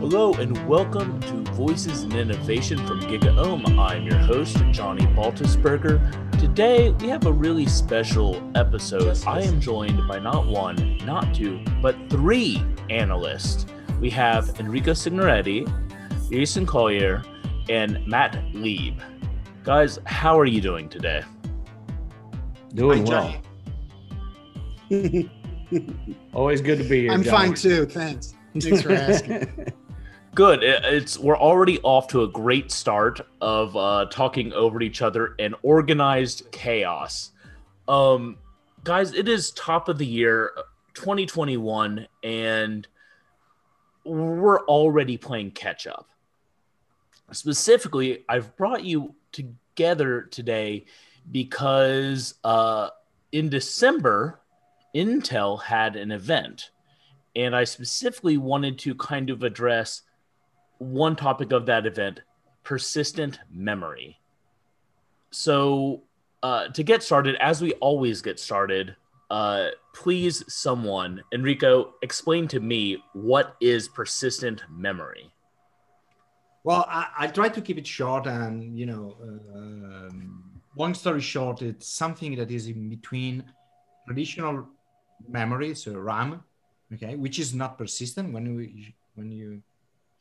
Hello and welcome to Voices in Innovation from GigaOM. I'm your host, Johnny Baltisberger. Today we have a really special episode. I am joined by not one, not two, but three analysts. We have Enrico Signoretti, Jason Collier, and Matt Leib. Guys, how are you doing today? Doing well. Always good to be here. I'm Johnny. fine too. Thanks. Thanks for asking. Good. It's we're already off to a great start of uh, talking over each other and organized chaos. Um, guys, it is top of the year, 2021, and we're already playing catch up. Specifically, I've brought you together today because uh, in December, Intel had an event, and I specifically wanted to kind of address one topic of that event persistent memory. So, uh, to get started, as we always get started, uh, please, someone, Enrico, explain to me what is persistent memory. Well, I, I try to keep it short, and you know, um, long story short, it's something that is in between traditional memory, so RAM, okay, which is not persistent. When you when you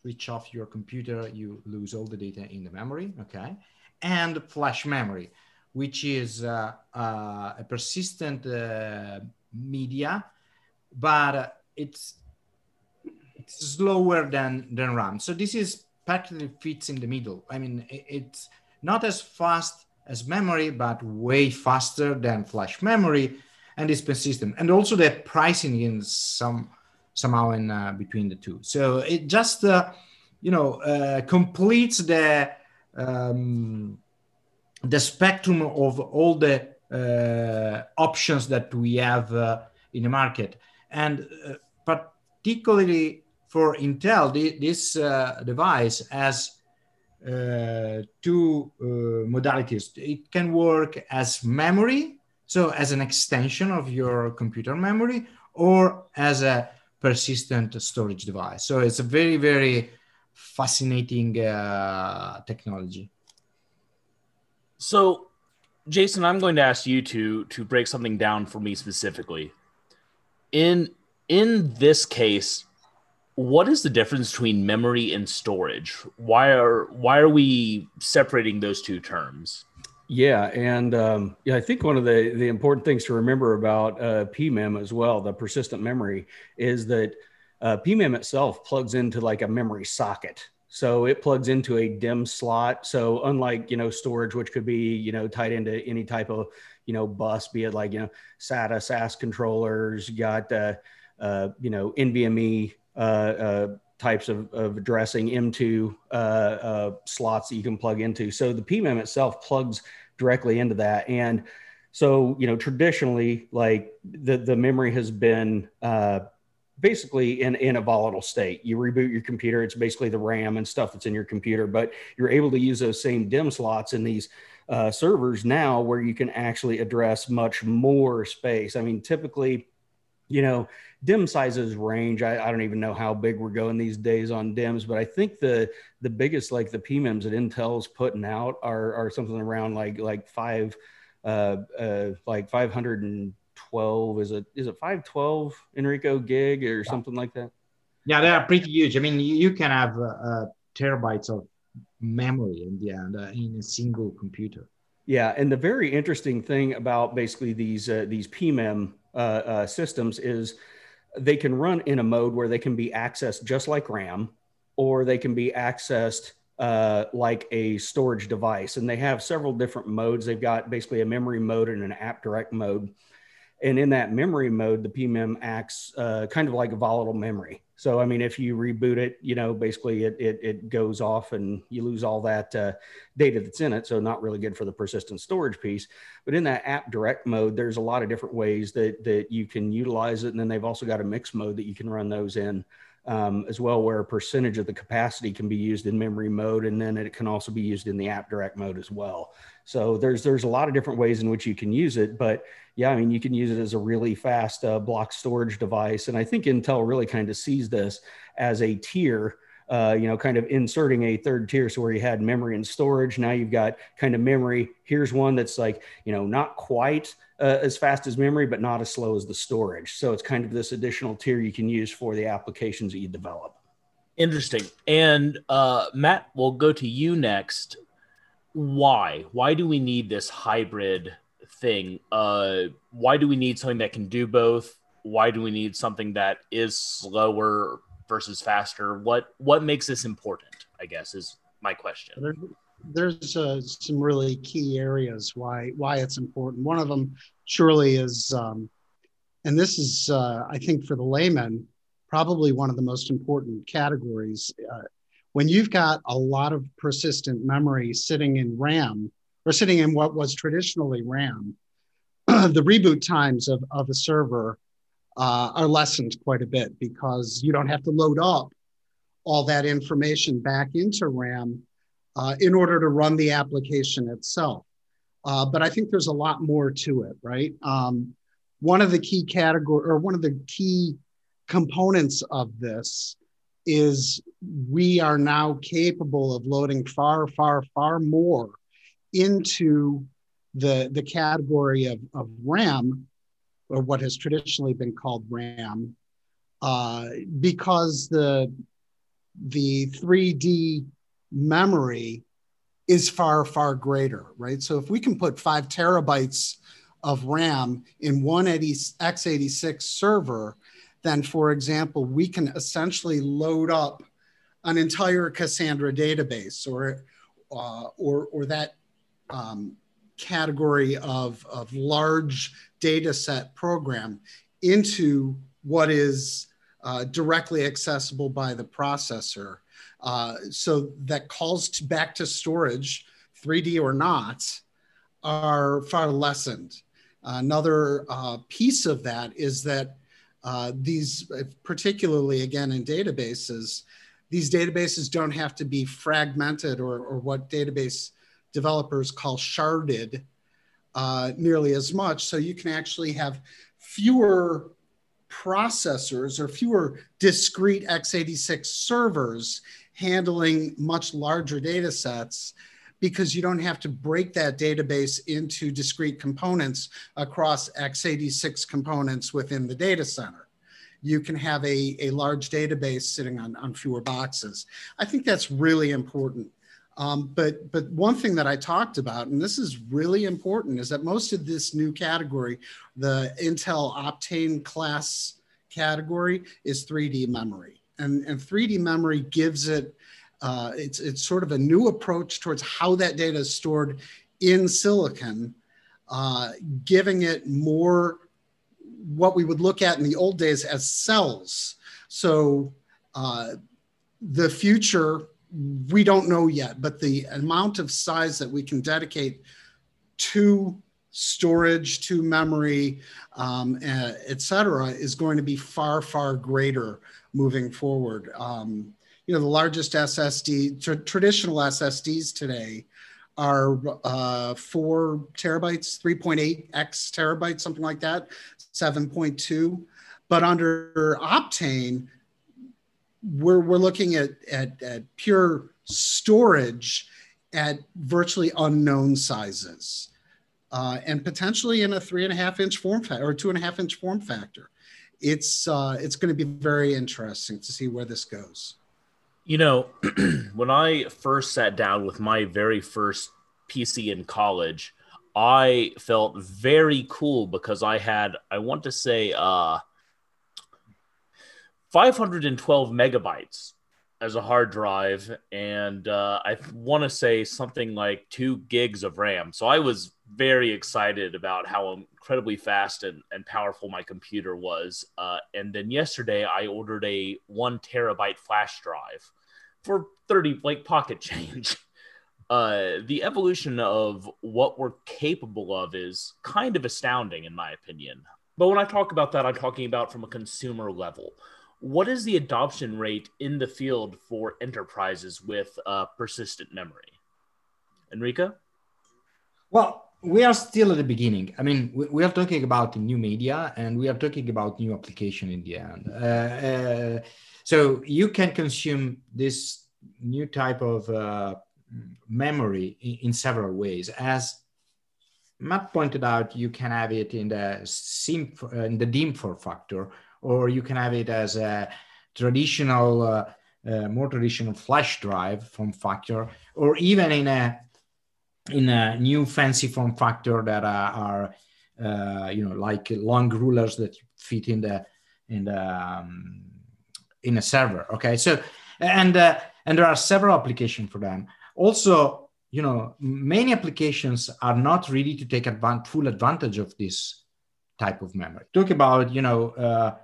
switch off your computer, you lose all the data in the memory, okay, and flash memory, which is uh, uh, a persistent uh, media, but it's it's slower than than RAM. So this is practically fits in the middle. I mean, it, it's not as fast as memory, but way faster than flash memory, and it's persistent. And also the pricing in some somehow in uh, between the two. So it just uh, you know uh, completes the um, the spectrum of all the uh, options that we have uh, in the market, and uh, particularly for Intel, this device has two modalities. It can work as memory, so as an extension of your computer memory, or as a persistent storage device. So it's a very, very fascinating uh, technology. So, Jason, I'm going to ask you to to break something down for me specifically. In in this case, what is the difference between memory and storage? Why are why are we separating those two terms? Yeah, and um, yeah, I think one of the the important things to remember about uh, PMEM as well, the persistent memory, is that uh, PMEM itself plugs into like a memory socket. So it plugs into a DIMM slot. So unlike you know storage, which could be you know tied into any type of you know bus, be it like you know SATA, SAS controllers, you got uh, uh, you know NVMe uh, uh, types of, of addressing M2 uh, slots that you can plug into. So the PMEM itself plugs directly into that. And so, you know, traditionally, like the, the memory has been uh, basically in, in a volatile state. You reboot your computer, it's basically the RAM and stuff that's in your computer, but you're able to use those same DIMM slots in these uh, servers now where you can actually address much more space. I mean, typically, you know, DIMM sizes range. I, I, don't even know how big we're going these days on DIMMs, but I think the the biggest like the PMEMs that Intel's putting out are are something around like like five uh, uh like 512 is it is it 512 Enrico gig or something like that? Yeah, they are pretty huge. I mean, you can have uh, uh terabytes of memory in the end uh, in a single computer. Yeah, and the very interesting thing about basically these uh, these PMEM systems is they can run in a mode where they can be accessed just like RAM, or they can be accessed uh, like a storage device. And they have several different modes. They've got basically a memory mode and an app direct mode. And in that memory mode, the PMEM acts uh, kind of like a volatile memory. So, I mean, if you reboot it, you know, basically it, it, it goes off and you lose all that uh, data that's in it. So, not really good for the persistent storage piece. But in that app direct mode, there's a lot of different ways that, that you can utilize it. And then they've also got a mix mode that you can run those in um, as well, where a percentage of the capacity can be used in memory mode. And then it can also be used in the app direct mode as well. So, there's, there's a lot of different ways in which you can use it. But yeah, I mean, you can use it as a really fast uh, block storage device. And I think Intel really kind of sees this as a tier uh, you know, kind of inserting a third tier. So where you had memory and storage, now you've got kind of memory. Here's one that's like, you know, not quite uh, as fast as memory, but not as slow as the storage. So it's kind of this additional tier you can use for the applications that you develop. Interesting. And uh, Matt, we'll go to you next. Why? Why do we need this hybrid thing? Uh, why do we need something that can do both? Why do we need something that is slower versus faster? What what makes this important? I guess is my question. There, there's uh, some really key areas why why it's important. One of them surely is, um, and this is uh, I think for the layman probably one of the most important categories. Uh, when you've got a lot of persistent memory sitting in RAM or sitting in what was traditionally RAM, the reboot times of, of a server uh, are lessened quite a bit because you don't have to load up all that information back into RAM uh, in order to run the application itself. Uh, but I think there's a lot more to it, right? Um, one of the key category or one of the key components of this is we are now capable of loading far, far, far more into the, the category of, of RAM, or what has traditionally been called RAM, uh, because the, the 3D memory is far, far greater, right? So if we can put five terabytes of RAM in one x86 server, then for example, we can essentially load up an entire Cassandra database or, uh, or, or that um, category of, of large data set program into what is uh, directly accessible by the processor. Uh, so that calls to back to storage, 3D or not, are far lessened. Another uh, piece of that is that uh, these, particularly again in databases, these databases don't have to be fragmented or, or what database developers call sharded uh, nearly as much. So you can actually have fewer processors or fewer discrete x86 servers handling much larger data sets because you don't have to break that database into discrete components across x86 components within the data center. You can have a, a large database sitting on, on fewer boxes. I think that's really important. Um, but, but one thing that I talked about, and this is really important, is that most of this new category, the Intel Optane class category, is 3D memory. And, and 3D memory gives it uh, it's, it's sort of a new approach towards how that data is stored in silicon, uh, giving it more what we would look at in the old days as cells. So uh, the future, we don't know yet, but the amount of size that we can dedicate to storage, to memory, um, et cetera, is going to be far, far greater moving forward. Um, you know, the largest SSD, tra- traditional SSDs today are uh, four terabytes, 3.8 x terabytes, something like that, 7.2. But under Optane, we're, we're looking at, at, at pure storage at virtually unknown sizes. Uh, and potentially in a three and a half inch form factor or two and a half inch form factor. It's uh, it's going to be very interesting to see where this goes. You know, when I first sat down with my very first PC in college, I felt very cool because I had, I want to say, uh, 512 megabytes as a hard drive, and uh, I want to say something like two gigs of RAM. So I was very excited about how incredibly fast and, and powerful my computer was. Uh, and then yesterday, I ordered a one terabyte flash drive for 30 like pocket change. Uh, the evolution of what we're capable of is kind of astounding, in my opinion. But when I talk about that, I'm talking about from a consumer level. What is the adoption rate in the field for enterprises with uh, persistent memory? Enrico? Well, we are still at the beginning. I mean, we, we, are talking about new media and we are talking about new application in the end. Uh, uh, so you can consume this new type of uh, memory in, in, several ways. As Matt pointed out, you can have it in the SIM, in the DIMM form factor, or you can have it as a traditional, uh, uh, more traditional flash drive form factor, or even in a in a new fancy form factor that are, are you know like long rulers that fit in the in the um, in a server. Okay, so and uh, and there are several applications for them. Also, you know, many applications are not ready to take advantage, full advantage of this type of memory. Talk about you know uh,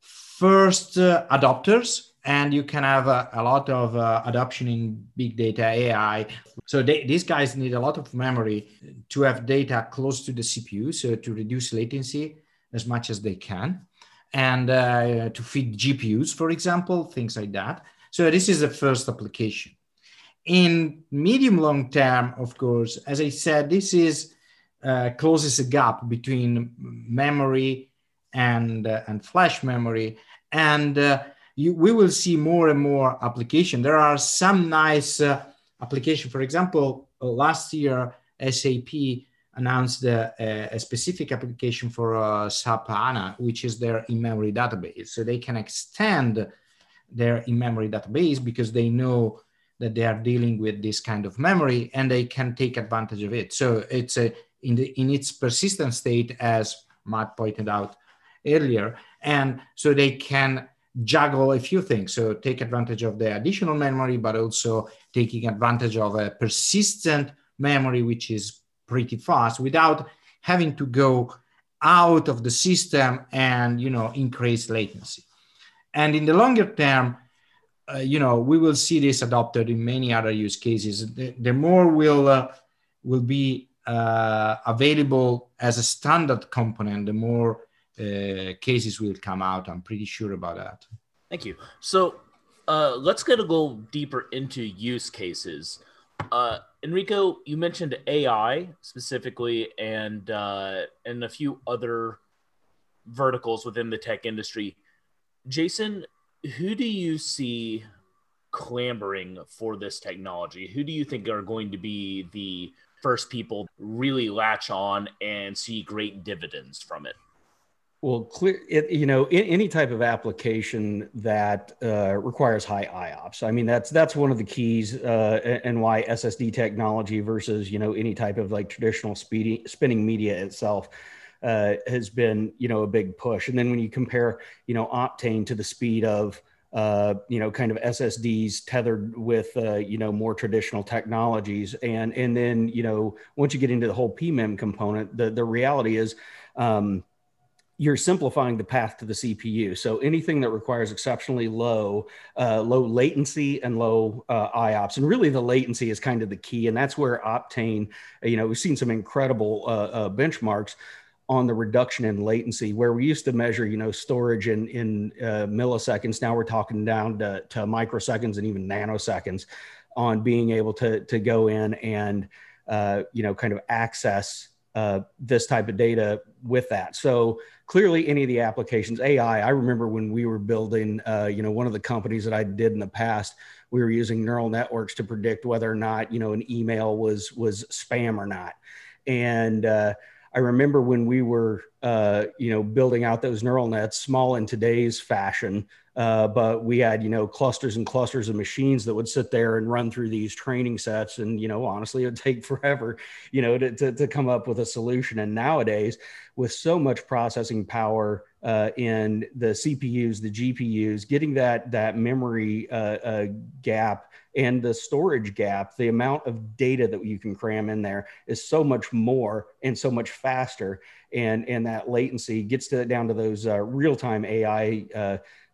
first uh, adopters and you can have a, a lot of uh, adoption in big data ai so they, these guys need a lot of memory to have data close to the cpu so to reduce latency as much as they can and uh, to feed GPUs, for example, things like that. So this is the first application. In medium long term, of course, as I said, this is uh, closes a gap between memory and uh, and flash memory, and uh, you, we will see more and more application. There are some nice uh, application. For example, last year SAP announced a, a, specific application for uh, SAP HANA, which is their in-memory database. So they can extend their in-memory database because they know that they are dealing with this kind of memory and they can take advantage of it. So it's a, in, the, in its persistent state, as Matt pointed out earlier. And so they can juggle a few things. So take advantage of the additional memory, but also taking advantage of a persistent memory, which is pretty fast without having to go out of the system and you know increase latency and in the longer term uh, you know we will see this adopted in many other use cases the, the more will uh, will be uh, available as a standard component the more uh, cases will come out i'm pretty sure about that thank you so uh, let's get a little deeper into use cases uh, Enrico, you mentioned AI specifically, and uh, and a few other verticals within the tech industry. Jason, who do you see clamoring for this technology? Who do you think are going to be the first people really latch on and see great dividends from it? Well, clear, it, you know, in, any type of application that uh, requires high IOPS. I mean, that's that's one of the keys, uh, and why SSD technology versus you know any type of like traditional speedy, spinning media itself uh, has been you know a big push. And then when you compare you know Optane to the speed of uh, you know, kind of SSDs tethered with, uh, you know, more traditional technologies. And, and then, you know, once you get into the whole PMEM component, the, the reality is, um, you're simplifying the path to the CPU. So anything that requires exceptionally low, uh, low latency and low uh, IOPS, and really the latency is kind of the key, and that's where Optane, you know, we've seen some incredible uh, uh benchmarks on the reduction in latency, where we used to measure, you know, storage in in uh, milliseconds. Now we're talking down to, to microseconds and even nanoseconds on being able to to go in and uh, you know kind of access uh, this type of data with that. So clearly, any of the applications, AI. I remember when we were building, uh, you know, one of the companies that I did in the past, we were using neural networks to predict whether or not, you know, an email was was spam or not. And uh, I remember when we were, uh, you know, building out those neural nets, small in today's fashion, uh, but we had, you know, clusters and clusters of machines that would sit there and run through these training sets. And, you know, honestly, it would take forever, you know, to, to, to come up with a solution. And nowadays, with so much processing power uh, in the CPUs, the GPUs, getting that, that memory uh, uh, gap and the storage gap, the amount of data that you can cram in there is so much more and so much faster. And, and that latency gets to down to those uh, real-time AI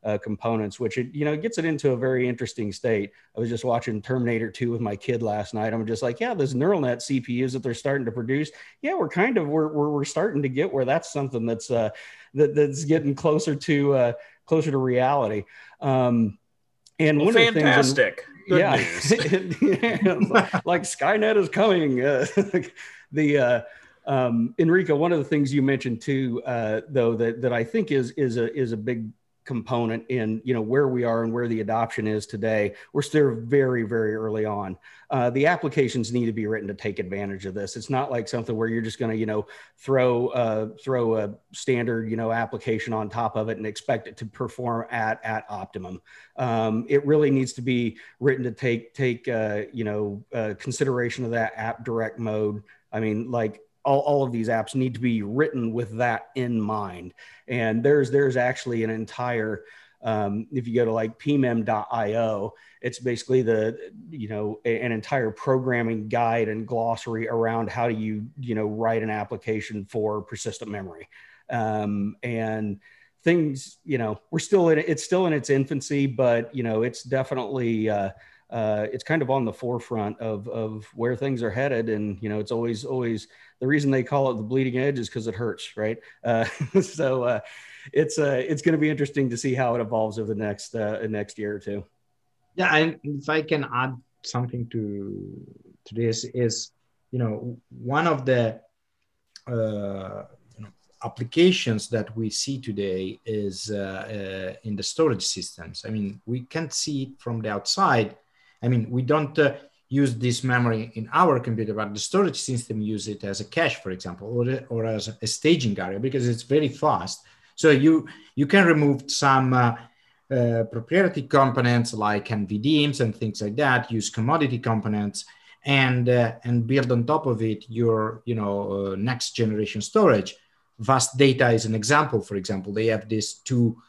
uh, components, which it you know gets it into a very interesting state. I was just watching Terminator 2 with my kid last night. I'm just like, yeah, those neural net CPUs that they're starting to produce, yeah, we're kind of we're we're, we're starting to get where that's something that's uh, that, that's getting closer to uh, closer to reality. Um, and well, one fantastic. of the things yeah, yeah, like Skynet is coming. Uh, the uh, um, Enrico, one of the things you mentioned too, uh, though, that that I think is is a is a big component in you know where we are and where the adoption is today. We're still very very early on. Uh, the applications need to be written to take advantage of this. It's not like something where you're just going to you know throw uh, throw a standard you know application on top of it and expect it to perform at at optimum. Um, it really needs to be written to take take uh, you know uh, consideration of that app direct mode. I mean like all, all of these apps need to be written with that in mind. And there's there's actually an entire um, if you go to like pmem.io, it's basically the you know an entire programming guide and glossary around how do you you know write an application for persistent memory um, and things you know we're still in it's still in its infancy but you know it's definitely uh, uh, it's kind of on the forefront of of where things are headed and you know it's always always the reason they call it the bleeding edge is because it hurts, right? Uh, so uh, it's uh, it's going to be interesting to see how it evolves over the next uh, next year or two. Yeah, and if I can add something to to this is, you know, one of the uh, you know, applications that we see today is in the storage systems. I mean, we can't see it from the outside. I mean, we don't uh, use this memory in our computer, but the storage system use it as a cache, for example, or, or as a staging area because it's very fast. So you you can remove some uh, uh, proprietary components like NVDIMMs and things like that. Use commodity components and uh, and build on top of it your you know uh, next generation storage. VAST Data is an example. For example, they have this two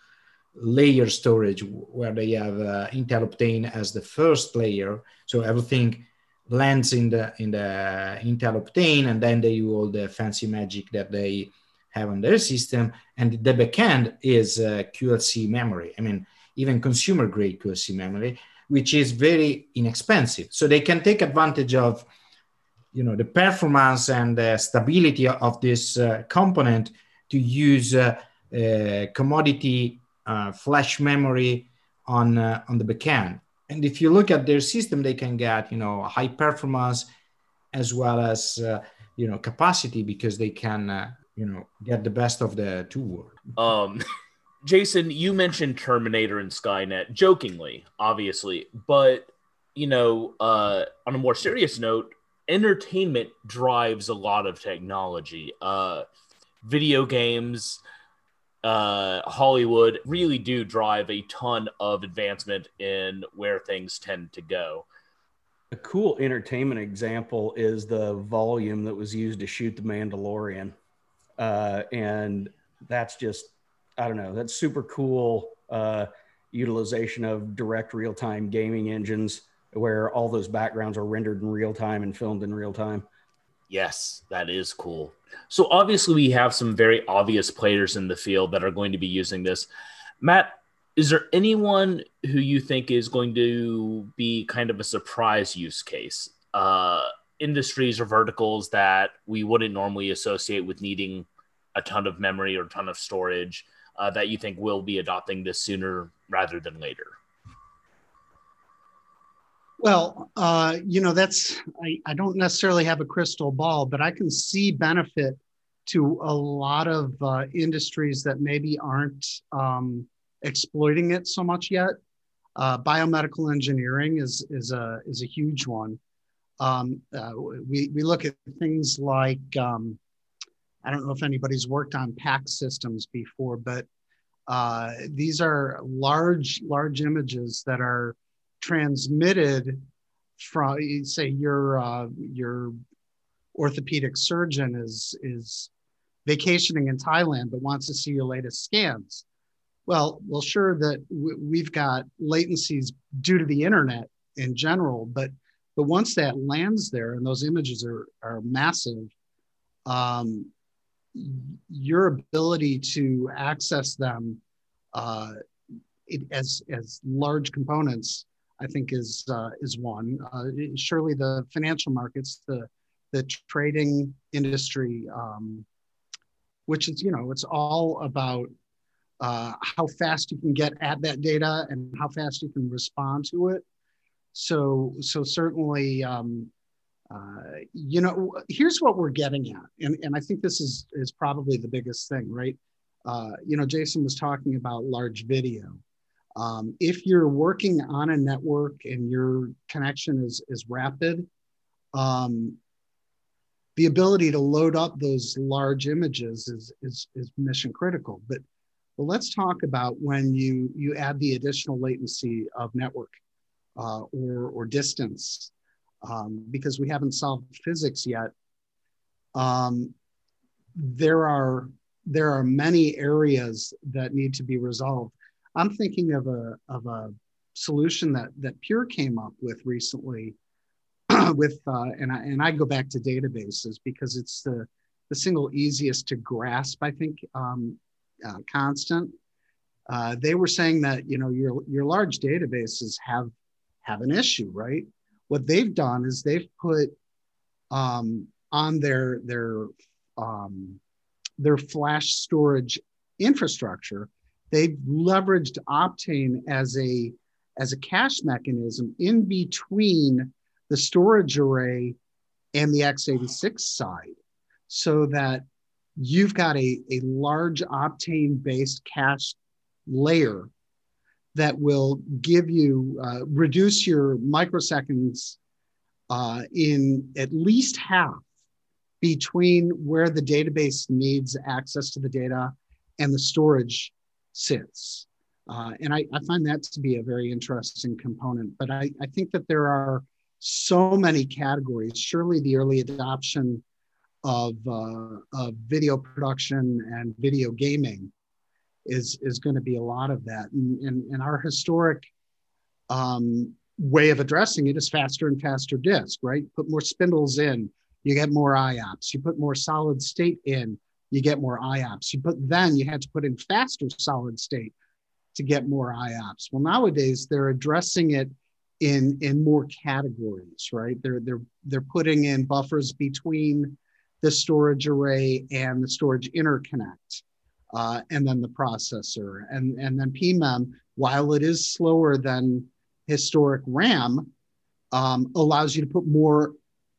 layer storage where they have uh, Intel Optane as the first layer. So everything lands in the in the Intel Optane, and then they do all the fancy magic that they have on their system. And the backend is uh, QLC memory. I mean, even consumer grade QLC memory, which is very inexpensive. So they can take advantage of you know the performance and the stability of this uh, component to use uh, uh commodity uh, flash memory on uh, on the backend. And if you look at their system, they can get you know high performance as well as uh, you know capacity because they can uh, you know get the best of the two worlds. Um, Jason, you mentioned Terminator and Skynet jokingly, obviously, but you know, uh, on a more serious note, entertainment drives a lot of technology. Uh, video games, uh, Hollywood really do drive a ton of advancement in where things tend to go. A cool entertainment example is the volume that was used to shoot The Mandalorian. Uh, and that's just, I don't know, that's super cool uh, utilization of direct real time gaming engines where all those backgrounds are rendered in real time and filmed in real time. Yes, that is cool. So obviously we have some very obvious players in the field that are going to be using this. Matt, is there anyone who you think is going to be kind of a surprise use case? Uh, industries or verticals that we wouldn't normally associate with needing a ton of memory or a ton of storage uh, that you think will be adopting this sooner rather than later? Well, uh, you know, that's, I, I don't necessarily have a crystal ball, but I can see benefit to a lot of uh, industries that maybe aren't um, exploiting it so much yet. Uh, biomedical engineering is, is, a, is a huge one. Um, uh, we, we look at things like, um, I don't know if anybody's worked on PACS systems before, but uh, these are large, large images that are transmitted from say your uh, your orthopedic surgeon is is vacationing in Thailand but wants to see your latest scans. Well, well, sure that we've got latencies due to the internet in general, but but once that lands there and those images are are massive, um, your ability to access them uh, it, as as large components I think is uh, is one. Uh, surely the financial markets, the the trading industry, um, which is you know it's all about uh, how fast you can get at that data and how fast you can respond to it. so so certainly um, uh, you know here's what we're getting at and, and i think this is is probably the biggest thing right uh, you know jason was talking about large video um, if you're working on a network and your connection is is rapid um, the ability to load up those large images is, is, is mission critical. But, but let's talk about when you, you add the additional latency of network uh, or, or distance, um, because we haven't solved physics yet. Um, there are there are many areas that need to be resolved. I'm thinking of a of a solution that that Pure came up with recently with uh, and I and I go back to databases because it's the the single easiest to grasp. I think um, uh, constant. Uh, they were saying that you know your your large databases have have an issue, right? What they've done is they've put um, on their their um, their flash storage infrastructure. They've leveraged Optane as a as a cache mechanism in between the storage array and the x86 side so that you've got a, a large Optane based cache layer that will give you uh, reduce your microseconds uh, in at least half between where the database needs access to the data and the storage sits. Uh, and I, I, find that to be a very interesting component. But I, I think that there are so many categories. Surely the early adoption of, uh, of video production and video gaming is, is going to be a lot of that. And, and, and our historic um, way of addressing it is faster and faster disk, right? Put more spindles in, you get more IOPS. You put more solid state in, you get more IOPS. You put then you had to put in faster solid state to get more IOPS. Well, nowadays they're addressing it in in more categories, right? They're they're they're putting in buffers between the storage array and the storage interconnect, uh, and then the processor, and and then PMEM, while it is slower than historic RAM, um, allows you to put more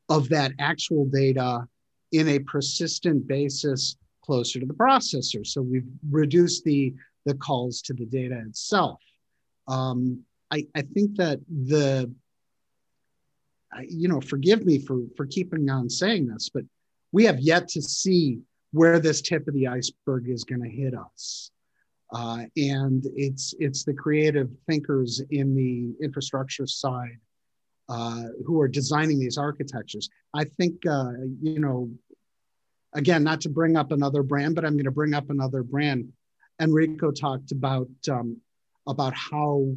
of that actual data in a persistent basis closer to the processor. So we've reduced the the calls to the data itself. Um, I, I think that the, you know, forgive me for, for keeping on saying this, but we have yet to see where this tip of the iceberg is going to hit us. Uh, and it's it's the creative thinkers in the infrastructure side uh, who are designing these architectures. I think uh, you know, again, not to bring up another brand, but I'm going to bring up another brand. Enrico talked about um, about how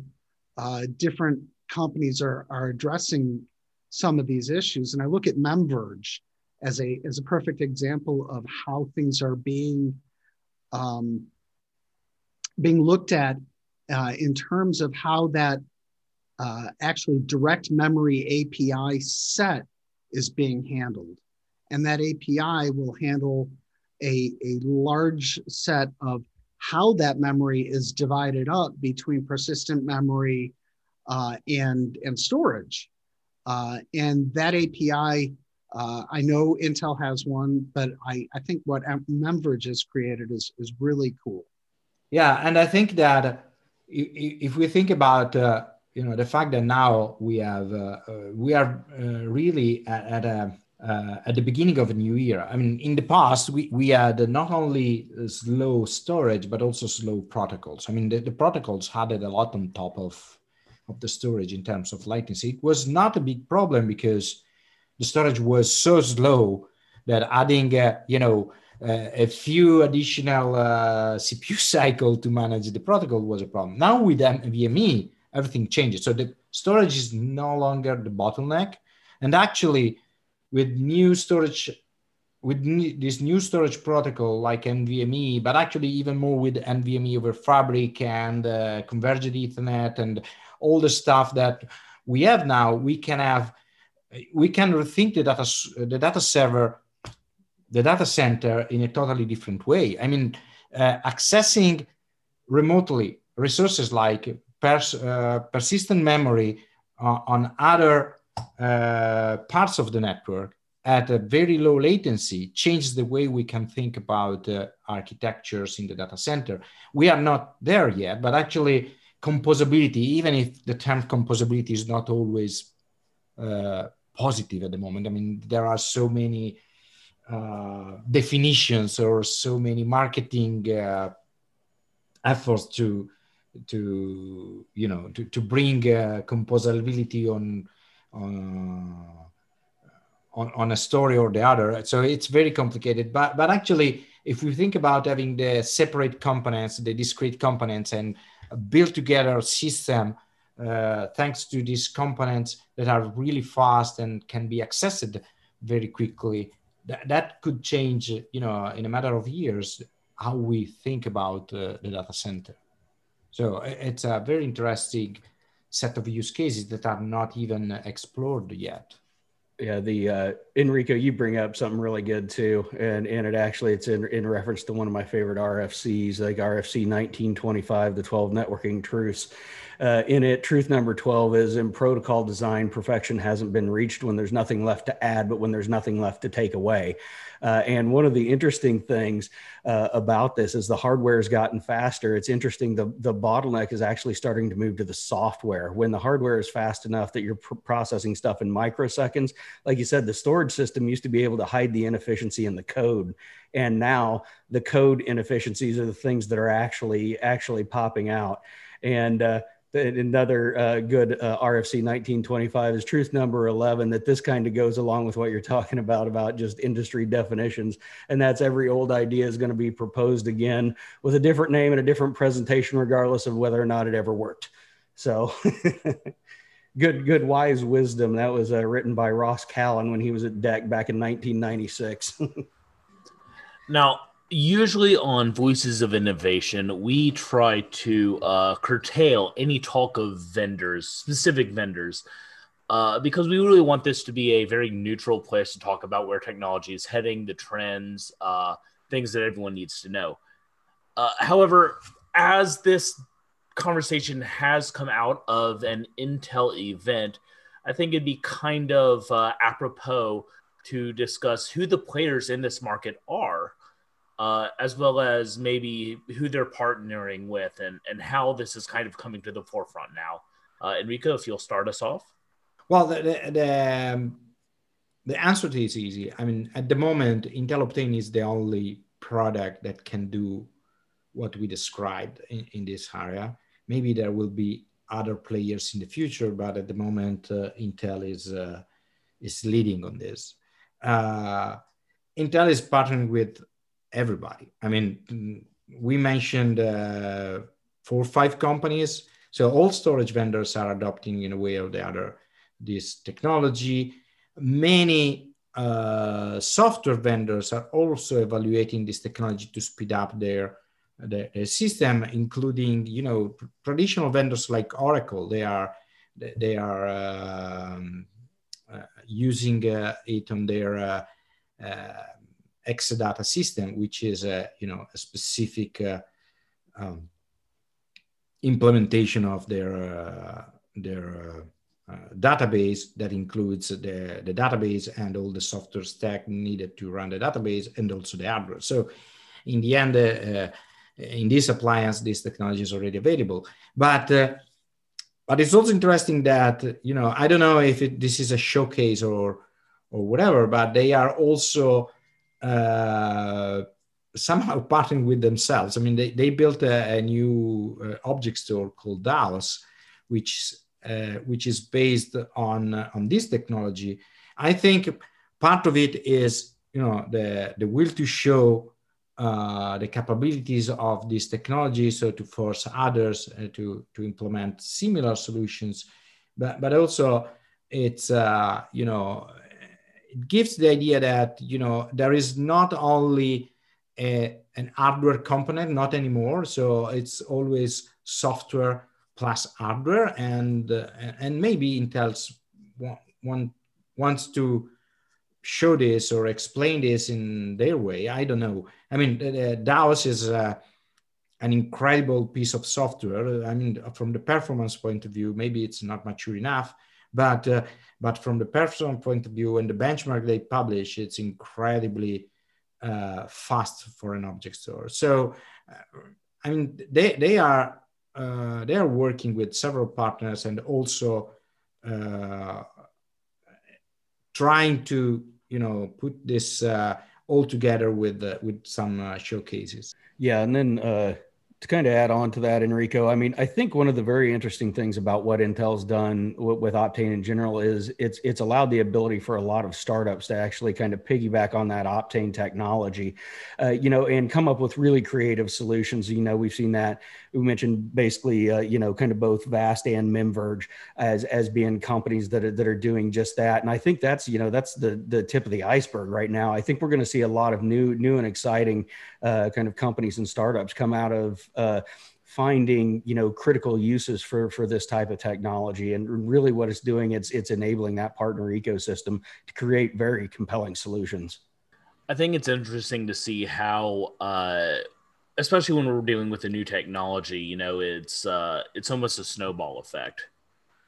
uh, different companies are, are addressing some of these issues. And I look at MemVerge as a, as a perfect example of how things are being, um, being looked at uh, in terms of how that uh, actually direct memory API set is being handled. And that API will handle a, a large set of how that memory is divided up between persistent memory uh, and, and storage. Uh, and that API, uh, I know Intel has one, but I, I think what MemVerge has created is, is really cool. Yeah, and I think that if we think about uh, you know the fact that now we have uh, uh, we are really at, at a uh, at the beginning of a new era. I mean, in the past, we, we had not only slow storage, but also slow protocols. I mean, the, the protocols had a lot on top of, of the storage in terms of latency. It was not a big problem because the storage was so slow that adding, uh, you know, uh, a few additional uh, CPU cycle to manage the protocol was a problem. Now with NVMe, everything changes. So the storage is no longer the bottleneck. And actually, with new storage with this new storage protocol like NVMe, but actually even more with NVMe over Fabric and uh, Converged Ethernet and all the stuff that we have now, we can have, we can rethink the data, the data server, the data center in a totally different way. I mean, uh, accessing remotely resources like pers- uh, persistent memory on, on other uh, parts of the network at a very low latency changes the way we can think about uh, architectures in the data center. We are not there yet, but actually composability, even if the term composability is not always uh, positive at the moment. I mean, there are so many uh, definitions or so many marketing uh, efforts to to you know to, to bring uh, composability on on on, on a story or the other. So it's very complicated. But but actually, if we think about having the separate components, the discrete components, and build together system uh, thanks to these components that are really fast and can be accessed very quickly, that, that could change, you know, in a matter of years, how we think about uh, the data center. So it's a very interesting set of use cases that are not even explored yet. Yeah the uh, enrico you bring up something really good too and and it actually it's in, in reference to one of my favorite rfcs like rfc 1925 the 12 networking truths uh, in it truth number 12 is in protocol design perfection hasn't been reached when there's nothing left to add but when there's nothing left to take away uh, and one of the interesting things uh, about this is the hardware has gotten faster. It's interesting. The, the bottleneck is actually starting to move to the software. When the hardware is fast enough that you're pr- processing stuff in microseconds, like you said, the storage system used to be able to hide the inefficiency in the code. And now the code inefficiencies are the things that are actually actually popping out. And uh, another uh, good uh, RFC 1925 is truth number 11 that this kind of goes along with what you're talking about about just industry definitions. And that's every old idea is going to be proposed again with a different name and a different presentation regardless of whether or not it ever worked. So good good wise wisdom. That was uh, written by Ross Callon when he was at DEC back in 1996 now usually on Voices of Innovation, we try to uh, curtail any talk of vendors, specific vendors, uh, because we really want this to be a very neutral place to talk about where technology is heading, the trends, uh, things that everyone needs to know. Uh, however, as this conversation has come out of an Intel event, I think it'd be kind of uh, apropos to discuss who the players in this market are uh, as well as maybe who they're partnering with and, and how this is kind of coming to the forefront now. Uh, Enrico, if you'll start us off. Well, the, the, the, um, the answer to is easy. I mean, at the moment, Intel Optane is the only product that can do what we described in, in this area. Maybe there will be other players in the future, but at the moment, uh, Intel is, uh, is leading on this. Uh, Intel is partnering with everybody. I mean, we mentioned uh, four or five companies. So all storage vendors are adopting in a way or the other this technology. Many uh, software vendors are also evaluating this technology to speed up their, their, their system, including you know traditional vendors like Oracle. They are they are um, uh, using uh, it on their uh, uh, Exadata system, which is a you know a specific uh, um, implementation of their uh, their uh, database that includes the, the database and all the software stack needed to run the database and also the hardware. So in the end, uh, in this appliance, this technology is already available. But uh, but it's also interesting that you know I don't know if it, this is a showcase or or whatever, but they are also uh, somehow partnering with themselves. I mean, they, they built a, a new uh, object store called DAOS, which uh, which is based on uh, on this technology. I think part of it is you know the the will to show uh, the capabilities of this technology, so to force others uh, to to implement similar solutions, but but also it's uh, you know it gives the idea that you know there is not only a, an hardware component, not anymore. So it's always software plus hardware, and uh, and maybe Intel's one, wants to show this or explain this in their way. I don't know. I mean, the, DAOS is uh, an incredible piece of software. I mean, from the performance point of view, maybe it's not mature enough, but uh, but from the personal point of view and the benchmark they publish, it's incredibly uh, fast for an object store. So, uh, I mean, they they are uh, they are working with several partners and also uh, trying to you know put this all together with with some showcases. Yeah, and then to kind of add on to that, Enrico, I mean, I think one of the very interesting things about what Intel's done w- with Optane in general is it's it's allowed the ability for a lot of startups to actually kind of piggyback on that Optane technology, uh, you know, and come up with really creative solutions. You know, we've seen that. We mentioned basically, uh, you know, kind of both Vast and Memverge as as being companies that are that are doing just that. And I think that's you know that's the the tip of the iceberg right now. I think we're going to see a lot of new new and exciting uh, kind of companies and startups come out of uh, finding you know critical uses for for this type of technology and really what it's doing it's it's enabling that partner ecosystem to create very compelling solutions i think it's interesting to see how uh especially when we're dealing with a new technology you know it's uh it's almost a snowball effect.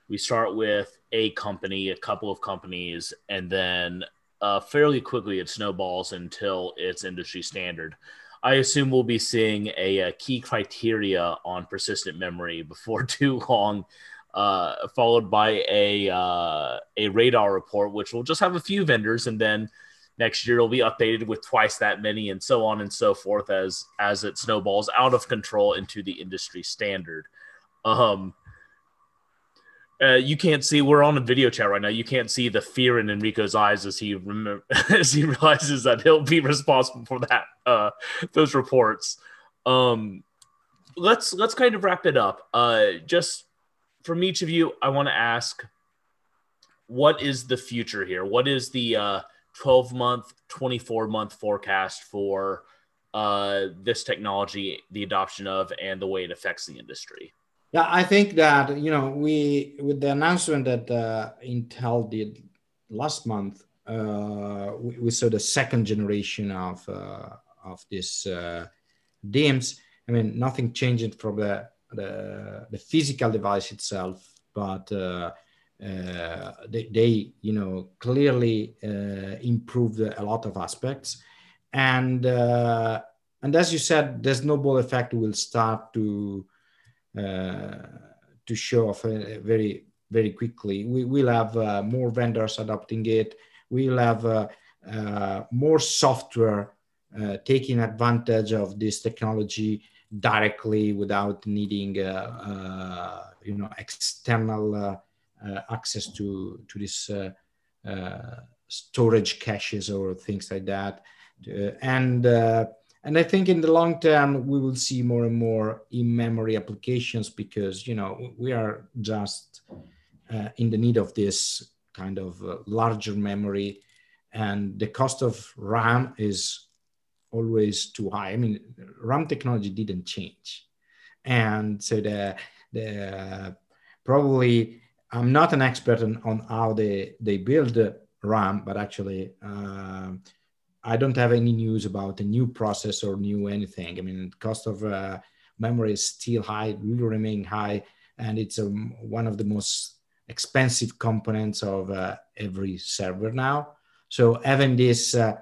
We start with a company a couple of companies and then uh, fairly quickly it snowballs until it's industry standard. I assume we'll be seeing a, a key criteria on persistent memory before too long, uh, followed by a uh, a radar report, which will just have a few vendors, and then next year it'll be updated with twice that many, and so on and so forth as as it snowballs out of control into the industry standard. Um, uh, you can't see. We're on a video chat right now. You can't see the fear in Enrico's eyes as he remember, as he realizes that he'll be responsible for that uh, those reports. Um, let's let's kind of wrap it up. Uh, just from each of you, I want to ask, what is the future here? What is the uh, 12 month, 24 month forecast for uh, this technology, the adoption of, and the way it affects the industry? Yeah, I think that you know we with the announcement that uh, Intel did last month, uh, we, we, saw the second generation of uh, of these uh, DIMMs. I mean, nothing changed from the the, the physical device itself, but uh, Uh, they, they, you know clearly uh, improved a lot of aspects, and uh, and as you said, the snowball effect will start to uh, to show off uh, very very quickly. We will have uh, more vendors adopting it. We'll have more software taking advantage of this technology directly without needing you know external access to to this storage caches or things like that. Uh, and uh, and i think in the long term we will see more and more in-memory applications because you know we are just uh, in the need of this kind of uh, larger memory. And the cost of ram is always too high. I mean ram technology didn't change. And so the the probably i'm not an expert on, on how they they build ram but actually uh, I don't have any news about a new process or new anything. I mean, cost of uh, memory is still high, will remain high, and it's um, one of the most expensive components of uh, every server now. So having this uh,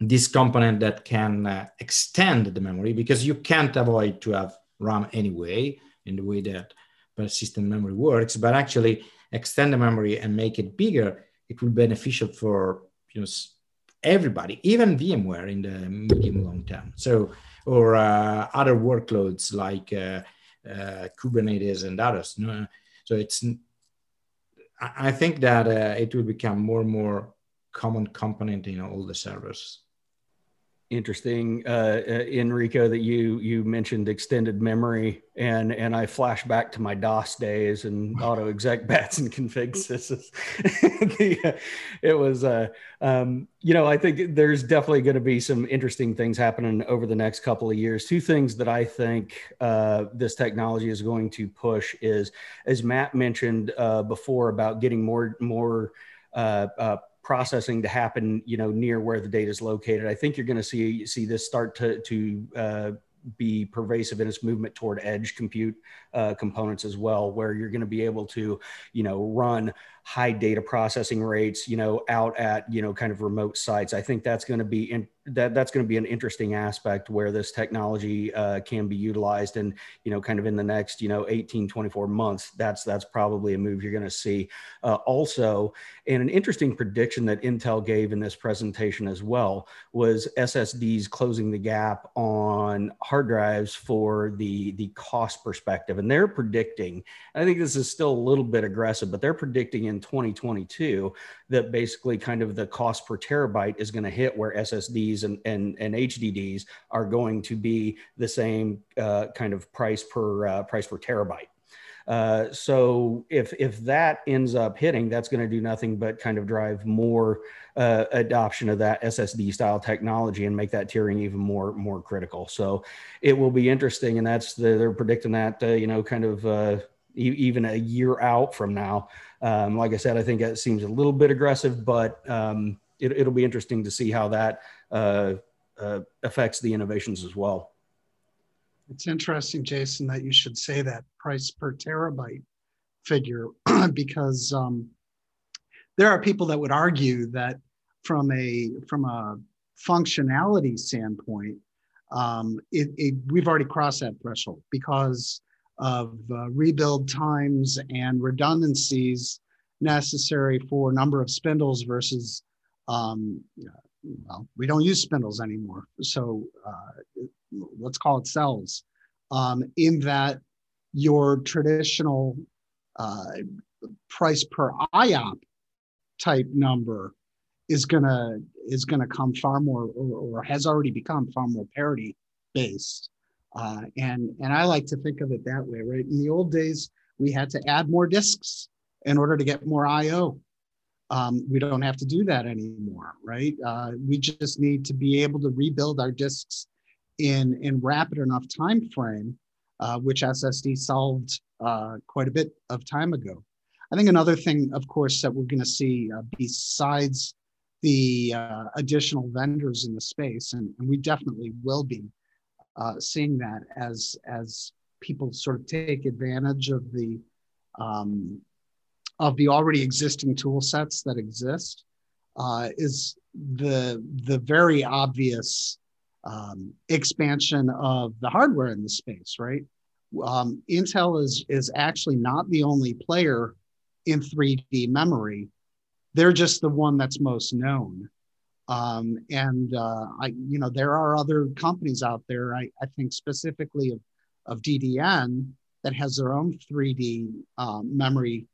this component that can uh, extend the memory because you can't avoid to have RAM anyway in the way that persistent memory works, but actually extend the memory and make it bigger, it will be beneficial for you know everybody, even VMware in the medium long term. So, or uh, other workloads like uh, uh, Kubernetes and others. So it's, I think that uh, it will become more and more common component in all the servers interesting, uh, uh, Enrico, that you you mentioned extended memory, and and I flash back to my DOS days and auto exec bats and config uh, it was, uh, um, you know, I think there's definitely going to be some interesting things happening over the next couple of years. Two things that I think uh, this technology is going to push is, as Matt mentioned uh, before, about getting more more uh, uh, processing to happen, you know, near where the data is located. I think you're going to see see this start to to uh, be pervasive in its movement toward edge compute uh, components as well, where you're going to be able to, you know, run high data processing rates, you know, out at, you know, kind of remote sites. I think that's going to be in, that that's going to be an interesting aspect where this technology uh, can be utilized and, you know, kind of in the next, you know, 18, 24 months, that's, that's probably a move you're going to see. Uh, also, and an interesting prediction that Intel gave in this presentation as well was SSDs closing the gap on hard drives for the, the cost perspective. And they're predicting, I think this is still a little bit aggressive, but they're predicting in 2022 that basically kind of the cost per terabyte is going to hit where SSDs and, and, and HDDs are going to be the same uh, kind of price per uh, price per terabyte. Uh, so if if that ends up hitting, that's going to do nothing but kind of drive more uh, adoption of that SSD style technology and make that tiering even more more critical. So it will be interesting, and that's the, they're predicting that uh, you know kind of uh, even a year out from now. Um, like I said, I think it seems a little bit aggressive, but um, it, will be interesting to see how that uh, uh, affects the innovations as well. It's interesting, Jason, that you should say that price per terabyte figure because um, there are people that would argue that from a from a functionality standpoint, um, it, it, we've already crossed that threshold because of uh, rebuild times and redundancies necessary for number of spindles versus, um, well, we don't use spindles anymore. So uh, let's call it cells. Um, in that your traditional uh, price per IOP type number is gonna is gonna come far more or, or has already become far more parity based uh, and and I like to think of it that way, right? In the old days, we had to add more disks in order to get more I/O. Um, we don't have to do that anymore, right? Uh, we just need to be able to rebuild our disks in in rapid enough time frame, uh, which SSD solved uh, quite a bit of time ago. I think another thing, of course, that we're going to see uh, besides the uh, additional vendors in the space, and, and we definitely will be, uh, seeing that as as people sort of take advantage of the um, of the already existing tool sets that exist uh, is the the very obvious um, expansion of the hardware in the space, right? Um, Intel is is actually not the only player in 3D memory. They're just the one that's most known. Um, and uh, I, you know, there are other companies out there. I, I think specifically of, of DDN that has their own 3D um, memory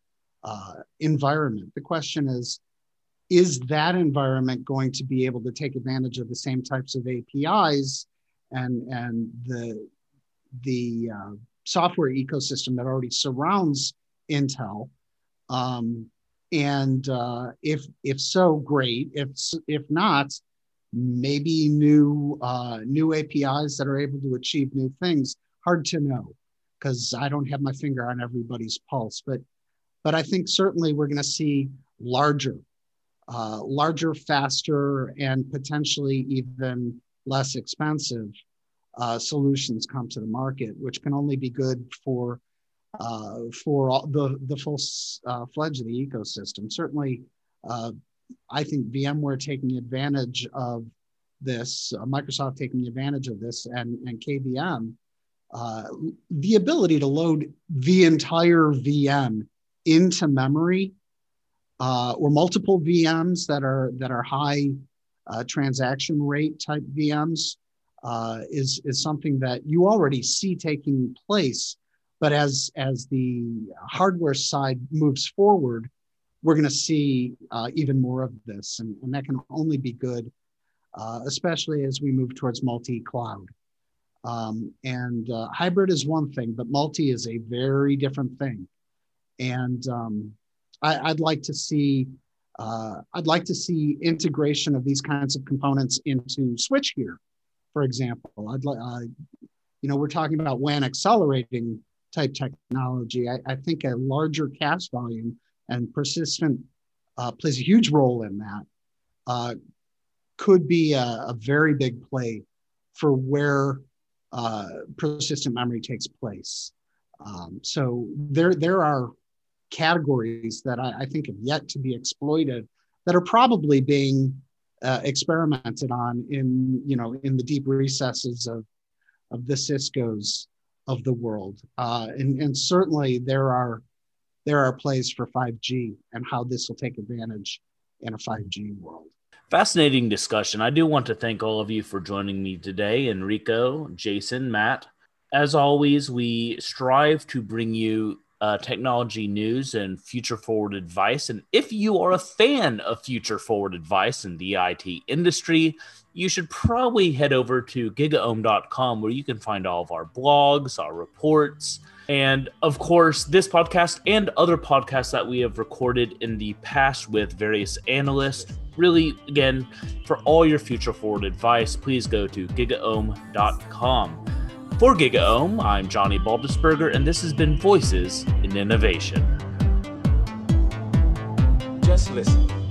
uh, environment. The question is, is that environment going to be able to take advantage of the same types of APIs and and the the uh, software ecosystem that already surrounds Intel? Um, and uh, if if so, great. If if not, maybe new uh, new APIs that are able to achieve new things. Hard to know because I don't have my finger on everybody's pulse. But but I think certainly we're going to see larger, uh, larger, faster, and potentially even less expensive uh, solutions come to the market, which can only be good for uh, for all the, the full uh, fledged of the ecosystem. Certainly, uh, I think VMware taking advantage of this, uh, Microsoft taking advantage of this, and, and KVM, uh, the ability to load the entire VM into memory uh, or multiple VMs that are that are high transaction rate type VMs is is something that you already see taking place but as as the hardware side moves forward, we're going to see uh, even more of this, and, and that can only be good, uh, especially as we move towards multi-cloud. Um, and uh, hybrid is one thing, but multi is a very different thing. And um, I, would like to see uh, I'd like to see integration of these kinds of components into switchgear, for example. I'd like you know we're talking about WAN accelerating type technology. I, I think a larger cache volume and persistent uh, plays a huge role in that. Uh, could be a, a, very big play for where uh, persistent memory takes place. Um, so there, there are categories that I, I, think have yet to be exploited that are probably being uh, experimented on in, you know, in the deep recesses of, of the Cisco's of the world. Uh, and, and certainly there are, there are plays for 5G and how this will take advantage in a 5G world. Fascinating discussion. I do want to thank all of you for joining me today Enrico, Jason, Matt. As always, we strive to bring you uh, technology news and future forward advice. And if you are a fan of future forward advice in the IT industry, you should probably head over to gigaom.com where you can find all of our blogs, our reports, and of course, this podcast and other podcasts that we have recorded in the past with various analysts. Really, again, for all your future forward advice, please go to gigaom.com. For GigaOM, I'm Johnny Baltisberger, and this has been Voices in Innovation. Just listen.